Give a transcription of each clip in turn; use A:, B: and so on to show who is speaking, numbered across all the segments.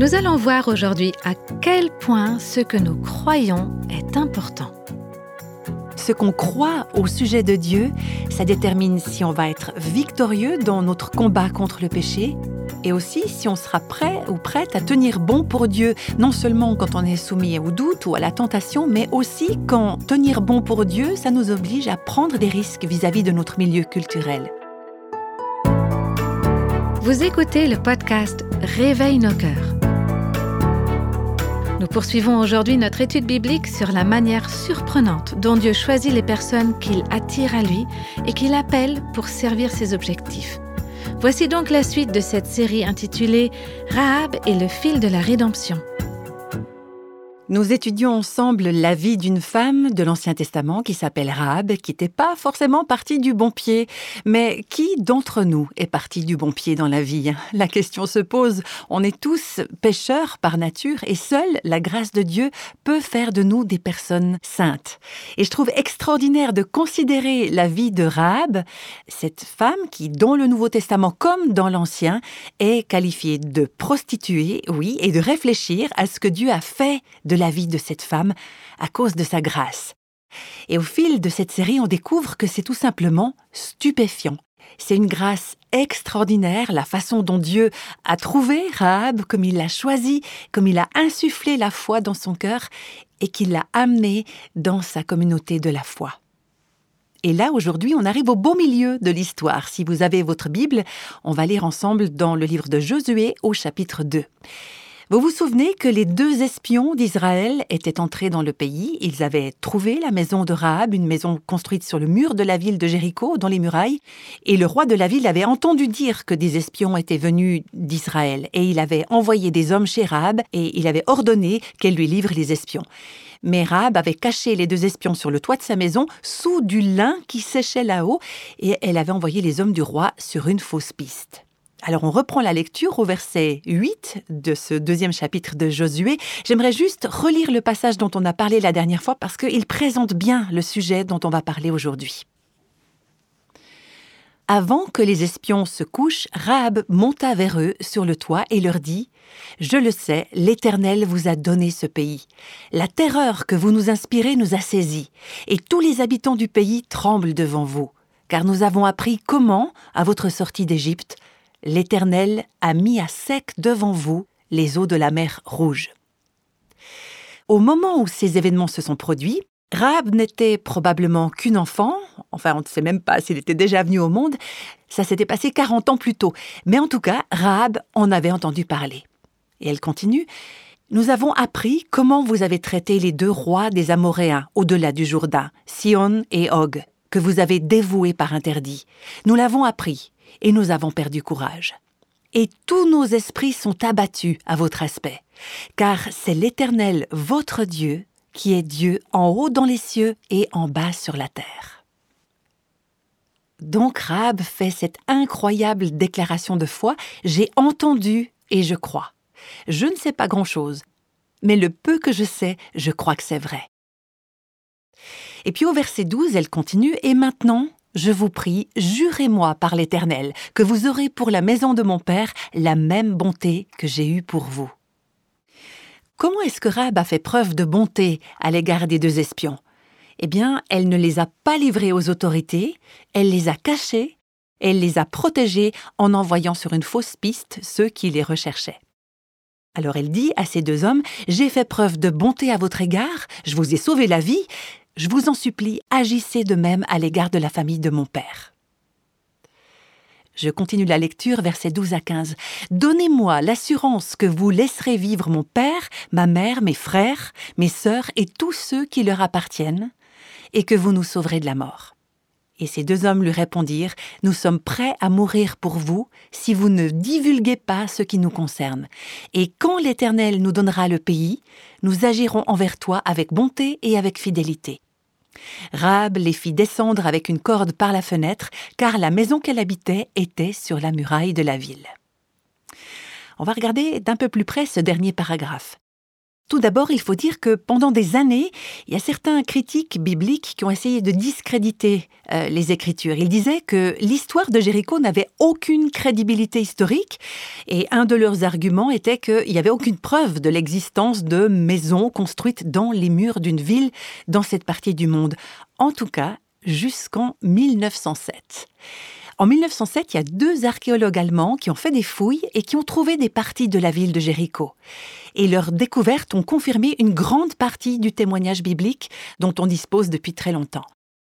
A: Nous allons voir aujourd'hui à quel point ce que nous croyons est important.
B: Ce qu'on croit au sujet de Dieu, ça détermine si on va être victorieux dans notre combat contre le péché et aussi si on sera prêt ou prête à tenir bon pour Dieu, non seulement quand on est soumis au doute ou à la tentation, mais aussi quand tenir bon pour Dieu, ça nous oblige à prendre des risques vis-à-vis de notre milieu culturel.
A: Vous écoutez le podcast Réveille nos cœurs. Nous poursuivons aujourd'hui notre étude biblique sur la manière surprenante dont Dieu choisit les personnes qu'il attire à lui et qu'il appelle pour servir ses objectifs. Voici donc la suite de cette série intitulée Rahab et le fil de la rédemption.
B: Nous étudions ensemble la vie d'une femme de l'Ancien Testament qui s'appelle Rahab, qui n'était pas forcément partie du bon pied. Mais qui d'entre nous est parti du bon pied dans la vie? La question se pose. On est tous pécheurs par nature et seule la grâce de Dieu peut faire de nous des personnes saintes. Et je trouve extraordinaire de considérer la vie de Rahab, cette femme qui, dans le Nouveau Testament comme dans l'Ancien, est qualifiée de prostituée, oui, et de réfléchir à ce que Dieu a fait de la vie de cette femme à cause de sa grâce. Et au fil de cette série, on découvre que c'est tout simplement stupéfiant. C'est une grâce extraordinaire, la façon dont Dieu a trouvé Rahab, comme il l'a choisi, comme il a insufflé la foi dans son cœur et qu'il l'a amené dans sa communauté de la foi. Et là, aujourd'hui, on arrive au beau milieu de l'histoire. Si vous avez votre Bible, on va lire ensemble dans le livre de Josué au chapitre 2. Vous vous souvenez que les deux espions d'Israël étaient entrés dans le pays. Ils avaient trouvé la maison de Rahab, une maison construite sur le mur de la ville de Jéricho, dans les murailles. Et le roi de la ville avait entendu dire que des espions étaient venus d'Israël. Et il avait envoyé des hommes chez Rahab et il avait ordonné qu'elle lui livre les espions. Mais Rahab avait caché les deux espions sur le toit de sa maison, sous du lin qui séchait là-haut, et elle avait envoyé les hommes du roi sur une fausse piste. Alors on reprend la lecture au verset 8 de ce deuxième chapitre de Josué. J'aimerais juste relire le passage dont on a parlé la dernière fois parce qu'il présente bien le sujet dont on va parler aujourd'hui. Avant que les espions se couchent, Rahab monta vers eux sur le toit et leur dit Je le sais, l'Éternel vous a donné ce pays. La terreur que vous nous inspirez nous a saisis, et tous les habitants du pays tremblent devant vous, car nous avons appris comment, à votre sortie d'Égypte, l'Éternel a mis à sec devant vous les eaux de la mer Rouge. Au moment où ces événements se sont produits, Rahab n'était probablement qu'une enfant, enfin on ne sait même pas s'il était déjà venu au monde, ça s'était passé 40 ans plus tôt, mais en tout cas, Rahab en avait entendu parler. Et elle continue, Nous avons appris comment vous avez traité les deux rois des Amoréens au-delà du Jourdain, Sion et Og, que vous avez dévoués par interdit. Nous l'avons appris, et nous avons perdu courage. Et tous nos esprits sont abattus à votre aspect, car c'est l'Éternel, votre Dieu, qui est Dieu en haut dans les cieux et en bas sur la terre. Donc Rab fait cette incroyable déclaration de foi, j'ai entendu et je crois. Je ne sais pas grand-chose, mais le peu que je sais, je crois que c'est vrai. Et puis au verset 12, elle continue, Et maintenant, je vous prie, jurez-moi par l'Éternel que vous aurez pour la maison de mon Père la même bonté que j'ai eue pour vous. Comment est-ce que Rab a fait preuve de bonté à l'égard des deux espions? Eh bien, elle ne les a pas livrés aux autorités, elle les a cachés, elle les a protégés en envoyant sur une fausse piste ceux qui les recherchaient. Alors elle dit à ces deux hommes, J'ai fait preuve de bonté à votre égard, je vous ai sauvé la vie, je vous en supplie, agissez de même à l'égard de la famille de mon Père. Je continue la lecture, versets 12 à 15. Donnez-moi l'assurance que vous laisserez vivre mon Père, ma mère, mes frères, mes sœurs et tous ceux qui leur appartiennent, et que vous nous sauverez de la mort. Et ces deux hommes lui répondirent, Nous sommes prêts à mourir pour vous si vous ne divulguez pas ce qui nous concerne. Et quand l'Éternel nous donnera le pays, nous agirons envers toi avec bonté et avec fidélité. Rab les fit descendre avec une corde par la fenêtre, car la maison qu'elle habitait était sur la muraille de la ville. On va regarder d'un peu plus près ce dernier paragraphe. Tout d'abord, il faut dire que pendant des années, il y a certains critiques bibliques qui ont essayé de discréditer euh, les Écritures. Ils disaient que l'histoire de Jéricho n'avait aucune crédibilité historique et un de leurs arguments était qu'il n'y avait aucune preuve de l'existence de maisons construites dans les murs d'une ville dans cette partie du monde. En tout cas, jusqu'en 1907. En 1907, il y a deux archéologues allemands qui ont fait des fouilles et qui ont trouvé des parties de la ville de Jéricho. Et leurs découvertes ont confirmé une grande partie du témoignage biblique dont on dispose depuis très longtemps.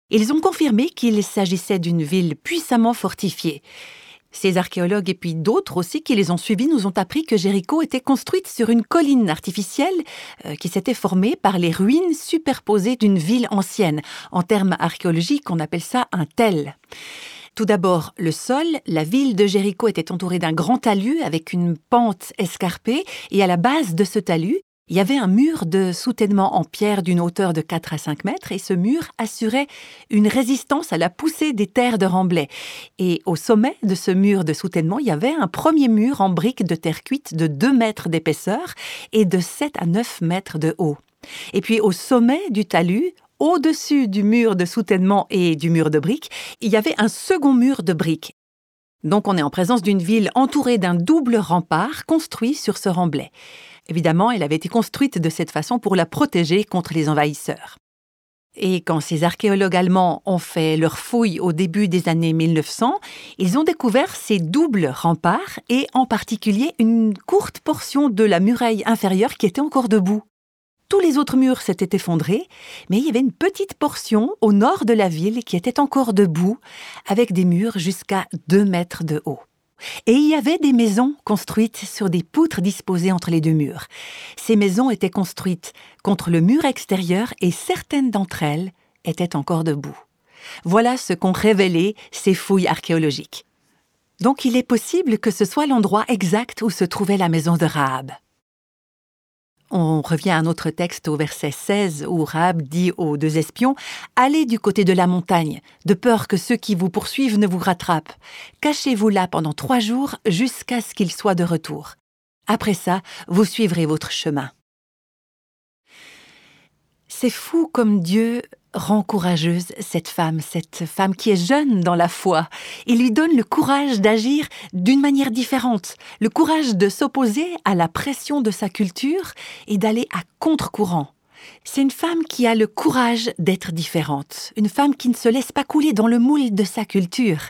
B: Ils ont confirmé qu'il s'agissait d'une ville puissamment fortifiée. Ces archéologues et puis d'autres aussi qui les ont suivis nous ont appris que Jéricho était construite sur une colline artificielle euh, qui s'était formée par les ruines superposées d'une ville ancienne. En termes archéologiques, on appelle ça un tel. Tout d'abord, le sol. La ville de Jéricho était entourée d'un grand talus avec une pente escarpée, et à la base de ce talus, il y avait un mur de soutènement en pierre d'une hauteur de 4 à 5 mètres, et ce mur assurait une résistance à la poussée des terres de remblai. Et au sommet de ce mur de soutènement, il y avait un premier mur en briques de terre cuite de 2 mètres d'épaisseur et de 7 à 9 mètres de haut. Et puis au sommet du talus, au-dessus du mur de soutènement et du mur de briques, il y avait un second mur de briques. Donc on est en présence d'une ville entourée d'un double rempart construit sur ce remblai. Évidemment, elle avait été construite de cette façon pour la protéger contre les envahisseurs. Et quand ces archéologues allemands ont fait leurs fouilles au début des années 1900, ils ont découvert ces doubles remparts et en particulier une courte portion de la muraille inférieure qui était encore debout. Tous les autres murs s'étaient effondrés, mais il y avait une petite portion au nord de la ville qui était encore debout, avec des murs jusqu'à deux mètres de haut. Et il y avait des maisons construites sur des poutres disposées entre les deux murs. Ces maisons étaient construites contre le mur extérieur et certaines d'entre elles étaient encore debout. Voilà ce qu'ont révélé ces fouilles archéologiques. Donc il est possible que ce soit l'endroit exact où se trouvait la maison de Rahab. On revient à un autre texte au verset 16 où Rahab dit aux deux espions Allez du côté de la montagne, de peur que ceux qui vous poursuivent ne vous rattrapent. Cachez-vous là pendant trois jours jusqu'à ce qu'ils soient de retour. Après ça, vous suivrez votre chemin. C'est fou comme Dieu rend courageuse cette femme, cette femme qui est jeune dans la foi. Il lui donne le courage d'agir d'une manière différente, le courage de s'opposer à la pression de sa culture et d'aller à contre-courant. C'est une femme qui a le courage d'être différente, une femme qui ne se laisse pas couler dans le moule de sa culture.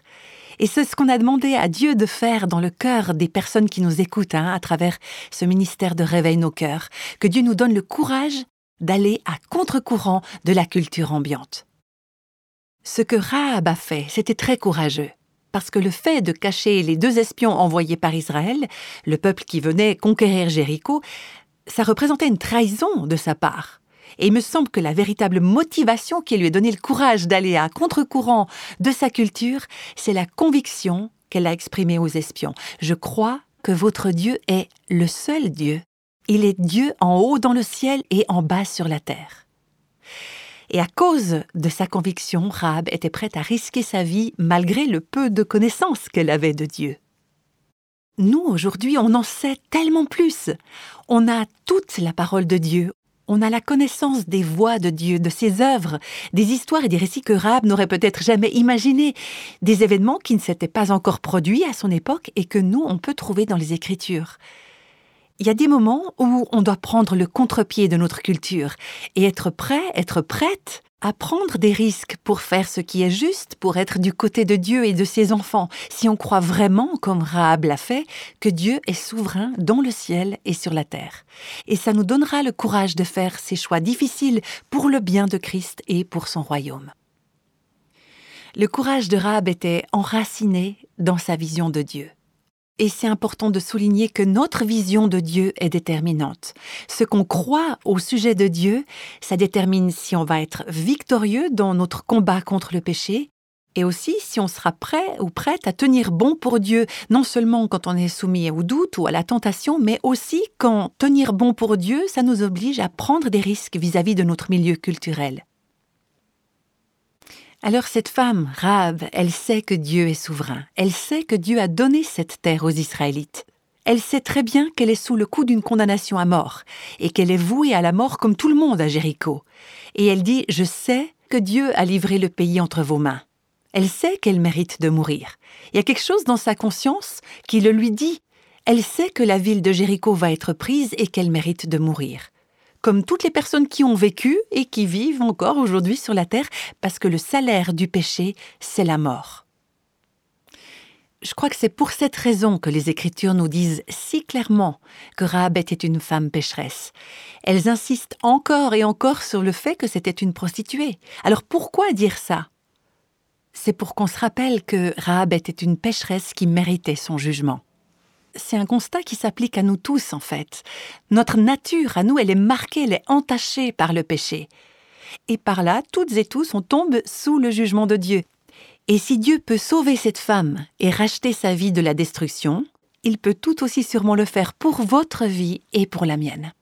B: Et c'est ce qu'on a demandé à Dieu de faire dans le cœur des personnes qui nous écoutent hein, à travers ce ministère de Réveil nos cœurs, que Dieu nous donne le courage d'aller à contre-courant de la culture ambiante. Ce que Rahab a fait, c'était très courageux, parce que le fait de cacher les deux espions envoyés par Israël, le peuple qui venait conquérir Jéricho, ça représentait une trahison de sa part. Et il me semble que la véritable motivation qui lui a donné le courage d'aller à contre-courant de sa culture, c'est la conviction qu'elle a exprimée aux espions. Je crois que votre Dieu est le seul Dieu il est Dieu en haut dans le ciel et en bas sur la terre. Et à cause de sa conviction, Rahab était prête à risquer sa vie malgré le peu de connaissances qu'elle avait de Dieu. Nous, aujourd'hui, on en sait tellement plus. On a toute la parole de Dieu. On a la connaissance des voix de Dieu, de ses œuvres, des histoires et des récits que Rahab n'aurait peut-être jamais imaginés, des événements qui ne s'étaient pas encore produits à son époque et que nous, on peut trouver dans les Écritures il y a des moments où on doit prendre le contre-pied de notre culture et être prêt, être prête à prendre des risques pour faire ce qui est juste, pour être du côté de Dieu et de ses enfants, si on croit vraiment, comme Rahab l'a fait, que Dieu est souverain dans le ciel et sur la terre. Et ça nous donnera le courage de faire ces choix difficiles pour le bien de Christ et pour son royaume. Le courage de Rahab était enraciné dans sa vision de Dieu. Et c'est important de souligner que notre vision de Dieu est déterminante. Ce qu'on croit au sujet de Dieu, ça détermine si on va être victorieux dans notre combat contre le péché, et aussi si on sera prêt ou prête à tenir bon pour Dieu, non seulement quand on est soumis au doute ou à la tentation, mais aussi quand tenir bon pour Dieu, ça nous oblige à prendre des risques vis-à-vis de notre milieu culturel. Alors cette femme, Rahab, elle sait que Dieu est souverain. Elle sait que Dieu a donné cette terre aux Israélites. Elle sait très bien qu'elle est sous le coup d'une condamnation à mort, et qu'elle est vouée à la mort comme tout le monde à Jéricho. Et elle dit Je sais que Dieu a livré le pays entre vos mains. Elle sait qu'elle mérite de mourir. Il y a quelque chose dans sa conscience qui le lui dit. Elle sait que la ville de Jéricho va être prise et qu'elle mérite de mourir. Comme toutes les personnes qui ont vécu et qui vivent encore aujourd'hui sur la terre, parce que le salaire du péché, c'est la mort. Je crois que c'est pour cette raison que les Écritures nous disent si clairement que Rahab était une femme pécheresse. Elles insistent encore et encore sur le fait que c'était une prostituée. Alors pourquoi dire ça? C'est pour qu'on se rappelle que Rahab était une pécheresse qui méritait son jugement. C'est un constat qui s'applique à nous tous en fait. Notre nature à nous, elle est marquée, elle est entachée par le péché. Et par là, toutes et tous, on tombe sous le jugement de Dieu. Et si Dieu peut sauver cette femme et racheter sa vie de la destruction, il peut tout aussi sûrement le faire pour votre vie et pour la mienne.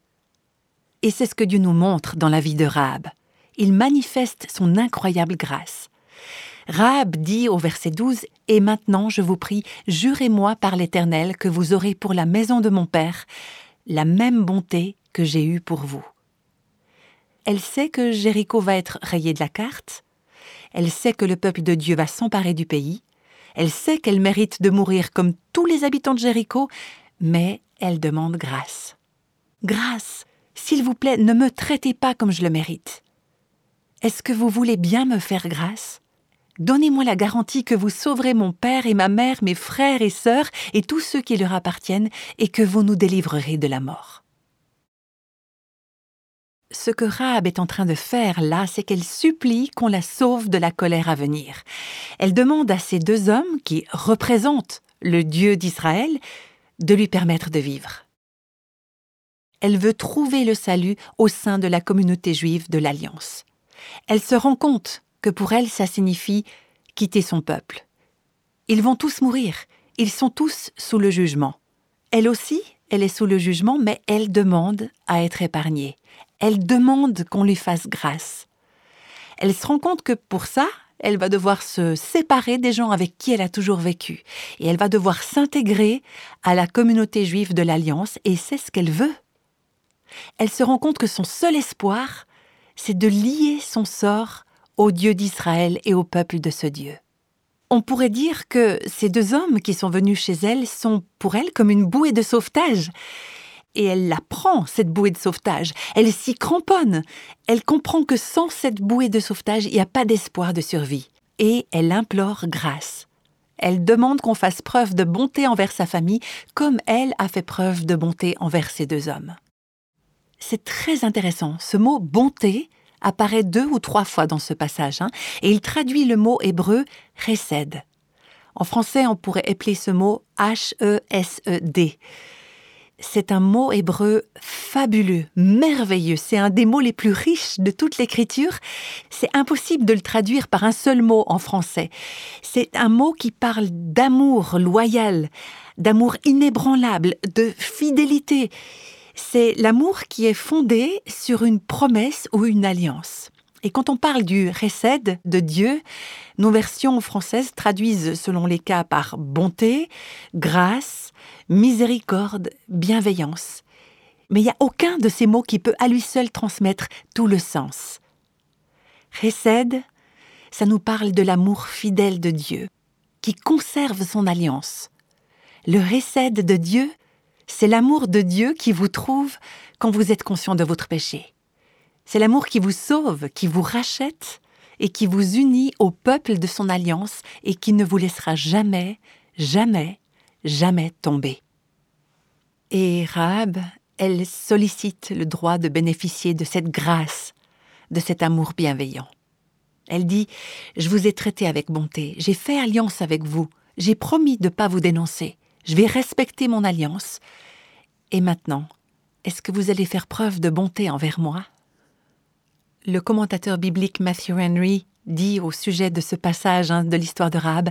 B: Et c'est ce que Dieu nous montre dans la vie de Rahab. Il manifeste son incroyable grâce. Rahab dit au verset 12 Et maintenant, je vous prie, jurez-moi par l'Éternel que vous aurez pour la maison de mon Père la même bonté que j'ai eue pour vous. Elle sait que Jéricho va être rayé de la carte, elle sait que le peuple de Dieu va s'emparer du pays, elle sait qu'elle mérite de mourir comme tous les habitants de Jéricho, mais elle demande grâce. Grâce, s'il vous plaît, ne me traitez pas comme je le mérite. Est-ce que vous voulez bien me faire grâce? Donnez-moi la garantie que vous sauverez mon père et ma mère, mes frères et sœurs et tous ceux qui leur appartiennent, et que vous nous délivrerez de la mort ce que Rahab est en train de faire là, c'est qu'elle supplie qu'on la sauve de la colère à venir. Elle demande à ces deux hommes, qui représentent le Dieu d'Israël, de lui permettre de vivre. Elle veut trouver le salut au sein de la communauté juive de l'Alliance. Elle se rend compte que pour elle, ça signifie quitter son peuple. Ils vont tous mourir, ils sont tous sous le jugement. Elle aussi, elle est sous le jugement, mais elle demande à être épargnée. Elle demande qu'on lui fasse grâce. Elle se rend compte que pour ça, elle va devoir se séparer des gens avec qui elle a toujours vécu. Et elle va devoir s'intégrer à la communauté juive de l'Alliance, et c'est ce qu'elle veut. Elle se rend compte que son seul espoir, c'est de lier son sort au Dieu d'Israël et au peuple de ce Dieu. On pourrait dire que ces deux hommes qui sont venus chez elle sont pour elle comme une bouée de sauvetage. Et elle la prend, cette bouée de sauvetage. Elle s'y cramponne. Elle comprend que sans cette bouée de sauvetage, il n'y a pas d'espoir de survie. Et elle implore grâce. Elle demande qu'on fasse preuve de bonté envers sa famille, comme elle a fait preuve de bonté envers ces deux hommes. C'est très intéressant. Ce mot bonté apparaît deux ou trois fois dans ce passage, hein, et il traduit le mot hébreu chesed. En français, on pourrait appeler ce mot H-E-S-E-D. C'est un mot hébreu fabuleux, merveilleux. C'est un des mots les plus riches de toute l'écriture. C'est impossible de le traduire par un seul mot en français. C'est un mot qui parle d'amour loyal, d'amour inébranlable, de fidélité c'est l'amour qui est fondé sur une promesse ou une alliance. Et quand on parle du récède de Dieu, nos versions françaises traduisent selon les cas par bonté, grâce, miséricorde, bienveillance. Mais il n'y a aucun de ces mots qui peut à lui seul transmettre tout le sens. Récède, ça nous parle de l'amour fidèle de Dieu, qui conserve son alliance. Le récède de Dieu, c'est l'amour de Dieu qui vous trouve quand vous êtes conscient de votre péché. C'est l'amour qui vous sauve, qui vous rachète et qui vous unit au peuple de son alliance et qui ne vous laissera jamais, jamais, jamais tomber. Et Rahab, elle sollicite le droit de bénéficier de cette grâce, de cet amour bienveillant. Elle dit Je vous ai traité avec bonté, j'ai fait alliance avec vous, j'ai promis de ne pas vous dénoncer, je vais respecter mon alliance. Et maintenant, est-ce que vous allez faire preuve de bonté envers moi? Le commentateur biblique Matthew Henry dit au sujet de ce passage hein, de l'histoire de Rahab,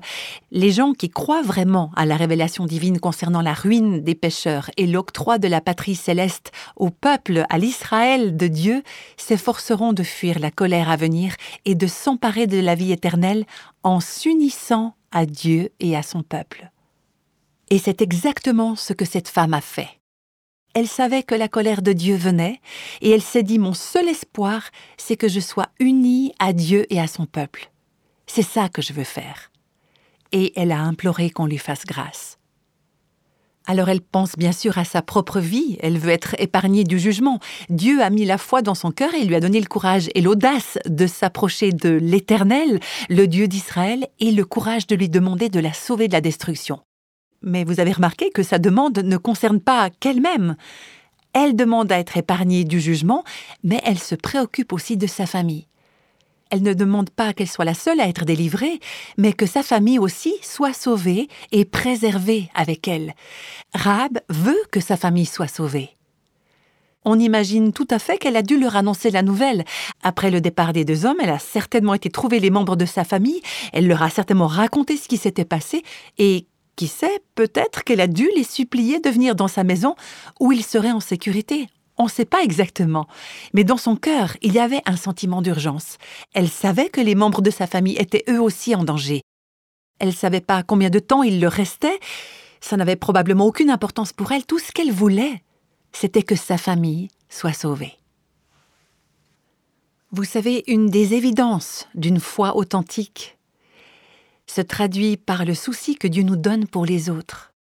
B: les gens qui croient vraiment à la révélation divine concernant la ruine des pécheurs et l'octroi de la patrie céleste au peuple, à l'Israël de Dieu, s'efforceront de fuir la colère à venir et de s'emparer de la vie éternelle en s'unissant à Dieu et à son peuple. Et c'est exactement ce que cette femme a fait. Elle savait que la colère de Dieu venait, et elle s'est dit, mon seul espoir, c'est que je sois unie à Dieu et à son peuple. C'est ça que je veux faire. Et elle a imploré qu'on lui fasse grâce. Alors elle pense bien sûr à sa propre vie, elle veut être épargnée du jugement. Dieu a mis la foi dans son cœur et lui a donné le courage et l'audace de s'approcher de l'Éternel, le Dieu d'Israël, et le courage de lui demander de la sauver de la destruction. Mais vous avez remarqué que sa demande ne concerne pas qu'elle-même. Elle demande à être épargnée du jugement, mais elle se préoccupe aussi de sa famille. Elle ne demande pas qu'elle soit la seule à être délivrée, mais que sa famille aussi soit sauvée et préservée avec elle. Rahab veut que sa famille soit sauvée. On imagine tout à fait qu'elle a dû leur annoncer la nouvelle. Après le départ des deux hommes, elle a certainement été trouver les membres de sa famille, elle leur a certainement raconté ce qui s'était passé, et qui sait, peut-être qu'elle a dû les supplier de venir dans sa maison où ils seraient en sécurité, on ne sait pas exactement, mais dans son cœur, il y avait un sentiment d'urgence. Elle savait que les membres de sa famille étaient eux aussi en danger. Elle ne savait pas combien de temps il leur restait. Ça n'avait probablement aucune importance pour elle. Tout ce qu'elle voulait, c'était que sa famille soit sauvée. Vous savez, une des évidences d'une foi authentique se traduit par le souci que Dieu nous donne pour les autres.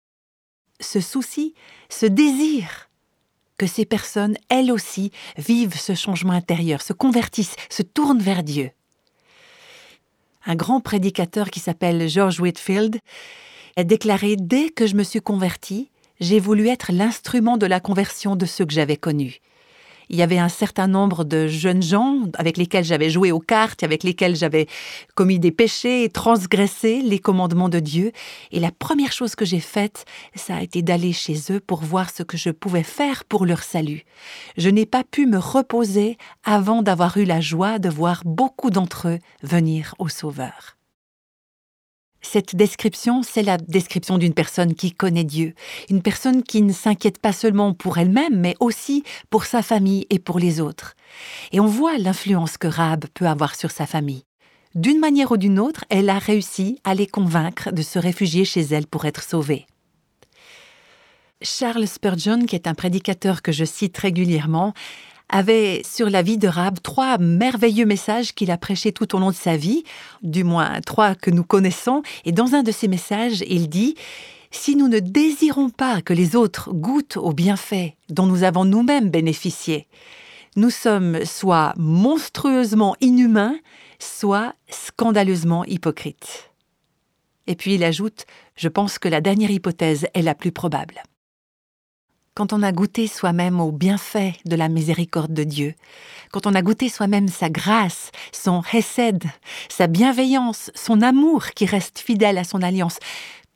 B: Ce souci, ce désir que ces personnes, elles aussi, vivent ce changement intérieur, se convertissent, se tournent vers Dieu. Un grand prédicateur qui s'appelle George Whitfield a déclaré Dès que je me suis converti, j'ai voulu être l'instrument de la conversion de ceux que j'avais connus il y avait un certain nombre de jeunes gens avec lesquels j'avais joué aux cartes, avec lesquels j'avais commis des péchés et transgressé les commandements de Dieu. Et la première chose que j'ai faite, ça a été d'aller chez eux pour voir ce que je pouvais faire pour leur salut. Je n'ai pas pu me reposer avant d'avoir eu la joie de voir beaucoup d'entre eux venir au Sauveur. Cette description, c'est la description d'une personne qui connaît Dieu, une personne qui ne s'inquiète pas seulement pour elle-même, mais aussi pour sa famille et pour les autres. Et on voit l'influence que Rahab peut avoir sur sa famille. D'une manière ou d'une autre, elle a réussi à les convaincre de se réfugier chez elle pour être sauvés. Charles Spurgeon, qui est un prédicateur que je cite régulièrement, avait sur la vie de Rahab trois merveilleux messages qu'il a prêchés tout au long de sa vie, du moins trois que nous connaissons, et dans un de ces messages, il dit Si nous ne désirons pas que les autres goûtent aux bienfaits dont nous avons nous-mêmes bénéficié, nous sommes soit monstrueusement inhumains, soit scandaleusement hypocrites. Et puis il ajoute Je pense que la dernière hypothèse est la plus probable quand on a goûté soi-même au bienfait de la miséricorde de Dieu, quand on a goûté soi-même sa grâce, son hesed, sa bienveillance, son amour qui reste fidèle à son alliance,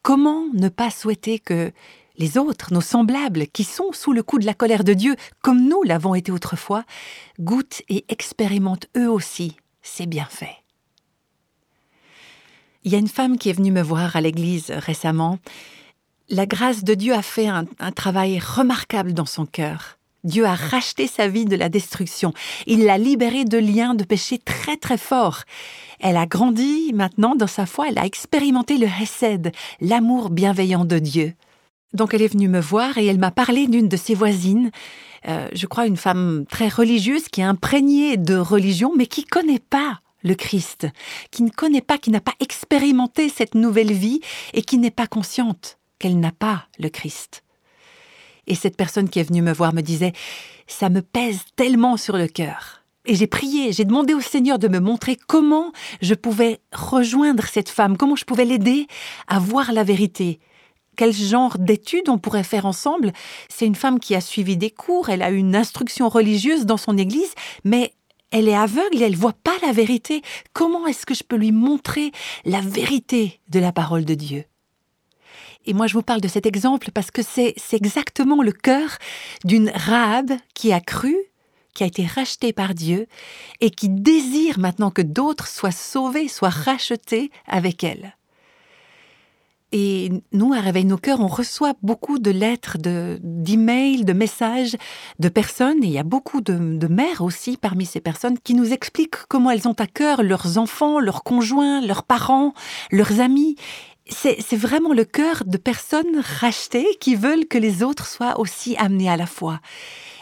B: comment ne pas souhaiter que les autres, nos semblables, qui sont sous le coup de la colère de Dieu, comme nous l'avons été autrefois, goûtent et expérimentent eux aussi ces bienfaits? Il y a une femme qui est venue me voir à l'église récemment la grâce de Dieu a fait un, travail remarquable dans son cœur. Dieu a racheté sa vie de la destruction. Il l'a libérée de liens de péché très très forts. Elle a grandi maintenant dans sa foi, elle a expérimenté le Hesed, l'amour bienveillant de Dieu. Donc elle est venue me voir et elle m'a parlé d'une de ses voisines, euh, je crois une femme très religieuse qui est imprégnée de religion mais qui connaît pas le Christ, qui ne connaît pas, qui n'a pas expérimenté cette nouvelle vie et qui n'est pas consciente qu'elle n'a pas le Christ. Et cette personne qui est venue me voir me disait Ça me pèse tellement sur le cœur. Et j'ai prié, j'ai demandé au Seigneur de me montrer comment je pouvais rejoindre cette femme, comment je pouvais l'aider à voir la vérité. Quel genre d'études on pourrait faire ensemble? C'est une femme qui a suivi des cours, elle a une instruction religieuse dans son église, mais elle est aveugle et elle voit pas la vérité. Comment est-ce que je peux lui montrer la vérité de la parole de Dieu? Et moi, je vous parle de cet exemple parce que c'est exactement le cœur d'une Rahab qui a cru, qui a été rachetée par Dieu et qui désire maintenant que d'autres soient sauvés, soient rachetés avec elle. Et nous, à Réveil nos cœurs, on reçoit beaucoup de lettres, d'emails, de, messages de personnes, et il y a beaucoup de, de, mères aussi parmi ces personnes qui nous expliquent comment elles ont à cœur leurs enfants, leurs conjoints, leurs parents, leurs amis, c'est vraiment le cœur de personnes rachetées qui veulent que les autres soient aussi amenés à la foi.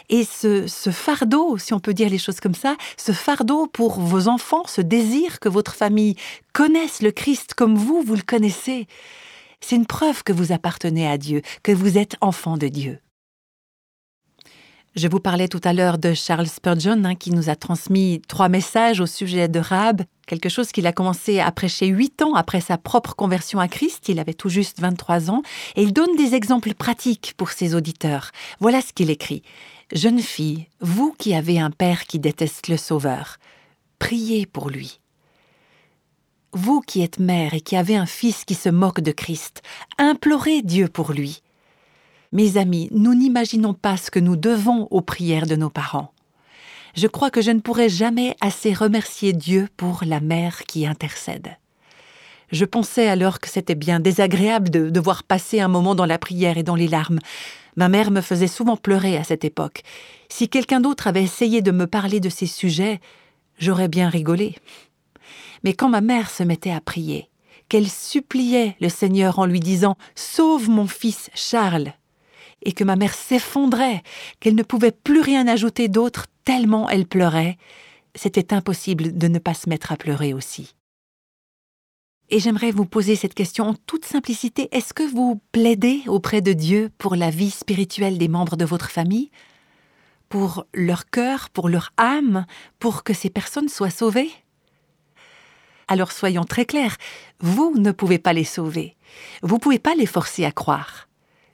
B: Et ce, fardeau, si on peut dire les choses comme ça, ce fardeau pour vos enfants, ce désir que votre famille connaisse le Christ comme vous, vous le connaissez, c'est une preuve que vous appartenez à Dieu, que vous êtes enfant de Dieu. Je vous parlais tout à l'heure de Charles Spurgeon hein, qui nous a transmis trois messages au sujet de Rab, quelque chose qu'il a commencé à prêcher huit ans après sa propre conversion à Christ, il avait tout juste 23 ans, et il donne des exemples pratiques pour ses auditeurs. Voilà ce qu'il écrit. Jeune fille, vous qui avez un père qui déteste le Sauveur, priez pour lui. Vous qui êtes mère et qui avez un fils qui se moque de Christ, implorez Dieu pour lui. Mes amis, nous n'imaginons pas ce que nous devons aux prières de nos parents. Je crois que je ne pourrai jamais assez remercier Dieu pour la mère qui intercède. Je pensais alors que c'était bien désagréable de devoir passer un moment dans la prière et dans les larmes. Ma mère me faisait souvent pleurer à cette époque. Si quelqu'un d'autre avait essayé de me parler de ces sujets, j'aurais bien rigolé. Mais quand ma mère se mettait à prier, qu'elle suppliait le Seigneur en lui disant Sauve mon fils Charles, et que ma mère s'effondrait, qu'elle ne pouvait plus rien ajouter d'autre tellement elle pleurait, c'était impossible de ne pas se mettre à pleurer aussi. Et j'aimerais vous poser cette question en toute simplicité. Est-ce que vous plaidez auprès de Dieu pour la vie spirituelle des membres de votre famille? Pour leur cœur, pour leur âme, pour que ces personnes soient sauvées? Alors soyons très clairs, vous ne pouvez pas les sauver. Vous ne pouvez pas les forcer à croire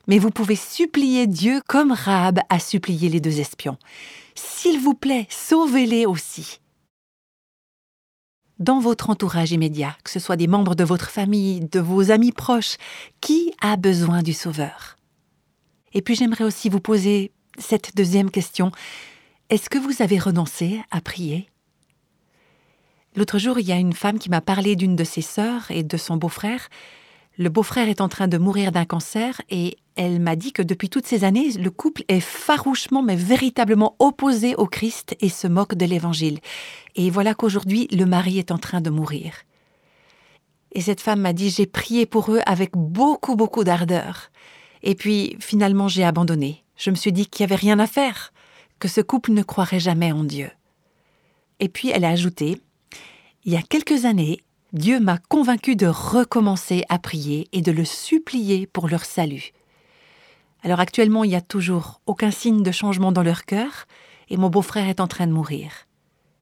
B: mais vous pouvez supplier Dieu comme Rahab a supplié les deux espions. S'il vous plaît, sauvez-les aussi. Dans votre entourage immédiat, que ce soit des membres de votre famille, de vos amis proches, qui a besoin du Sauveur? Et puis j'aimerais aussi vous poser cette deuxième question. Est-ce que vous avez renoncé à prier? L'autre jour, il y a une femme qui m'a parlé d'une de ses sœurs et de son beau-frère. Le beau-frère est en train de mourir d'un cancer et elle m'a dit que depuis toutes ces années, le couple est farouchement mais véritablement opposé au Christ et se moque de l'Évangile. Et voilà qu'aujourd'hui, le mari est en train de mourir. Et cette femme m'a dit, j'ai prié pour eux avec beaucoup, beaucoup d'ardeur. Et puis, finalement, j'ai abandonné. Je me suis dit qu'il n'y avait rien à faire, que ce couple ne croirait jamais en Dieu. Et puis, elle a ajouté, il y a quelques années, Dieu m'a convaincu de recommencer à prier et de le supplier pour leur salut. Alors actuellement, il n'y a toujours aucun signe de changement dans leur cœur, et mon beau-frère est en train de mourir.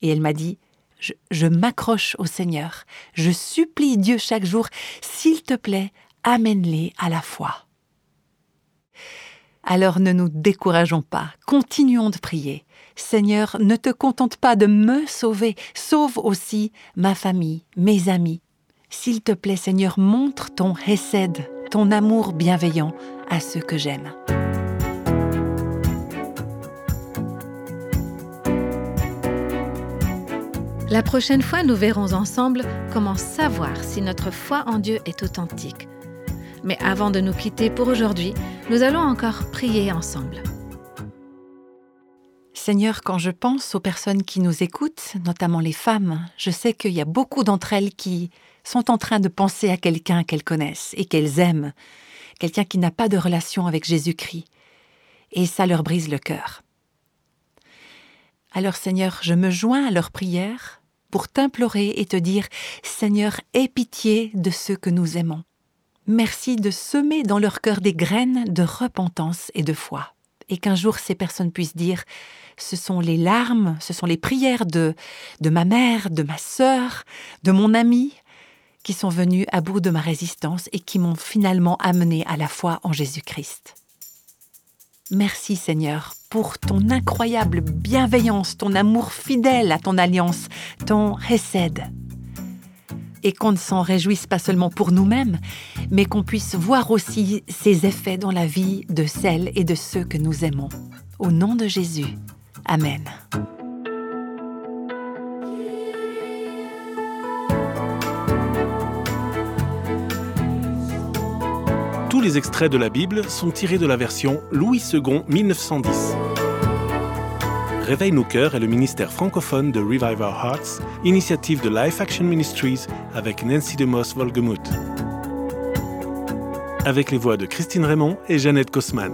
B: Et elle m'a dit, je, je m'accroche au Seigneur, je supplie Dieu chaque jour, s'il te plaît, amène-les à la foi. Alors ne nous décourageons pas, continuons de prier. Seigneur, ne te contente pas de me sauver, sauve aussi ma famille, mes amis. S'il te plaît, Seigneur, montre ton Hesed, ton amour bienveillant à ceux que j'aime.
A: La prochaine fois, nous verrons ensemble comment savoir si notre foi en Dieu est authentique. Mais avant de nous quitter pour aujourd'hui, nous allons encore prier ensemble.
B: Seigneur, quand je pense aux personnes qui nous écoutent, notamment les femmes, je sais qu'il y a beaucoup d'entre elles qui sont en train de penser à quelqu'un qu'elles connaissent et qu'elles aiment, quelqu'un qui n'a pas de relation avec Jésus-Christ, et ça leur brise le cœur. Alors Seigneur, je me joins à leur prière pour t'implorer et te dire, Seigneur, aie pitié de ceux que nous aimons. Merci de semer dans leur cœur des graines de repentance et de foi et qu'un jour ces personnes puissent dire ce sont les larmes, ce sont les prières de, de ma mère, de ma sœur, de mon ami, qui sont venus à bout de ma résistance et qui m'ont finalement amené à la foi en Jésus-Christ. Merci Seigneur pour ton incroyable bienveillance, ton amour fidèle à ton alliance, ton recède et qu'on ne s'en réjouisse pas seulement pour nous-mêmes, mais qu'on puisse voir aussi ses effets dans la vie de celles et de ceux que nous aimons. Au nom de Jésus. Amen.
C: Tous les extraits de la Bible sont tirés de la version Louis II 1910. Réveille nos cœurs est le ministère francophone de Revive Our Hearts, initiative de Life Action Ministries avec Nancy DeMoss Volgemuth. avec les voix de Christine Raymond et Jeannette Kosman.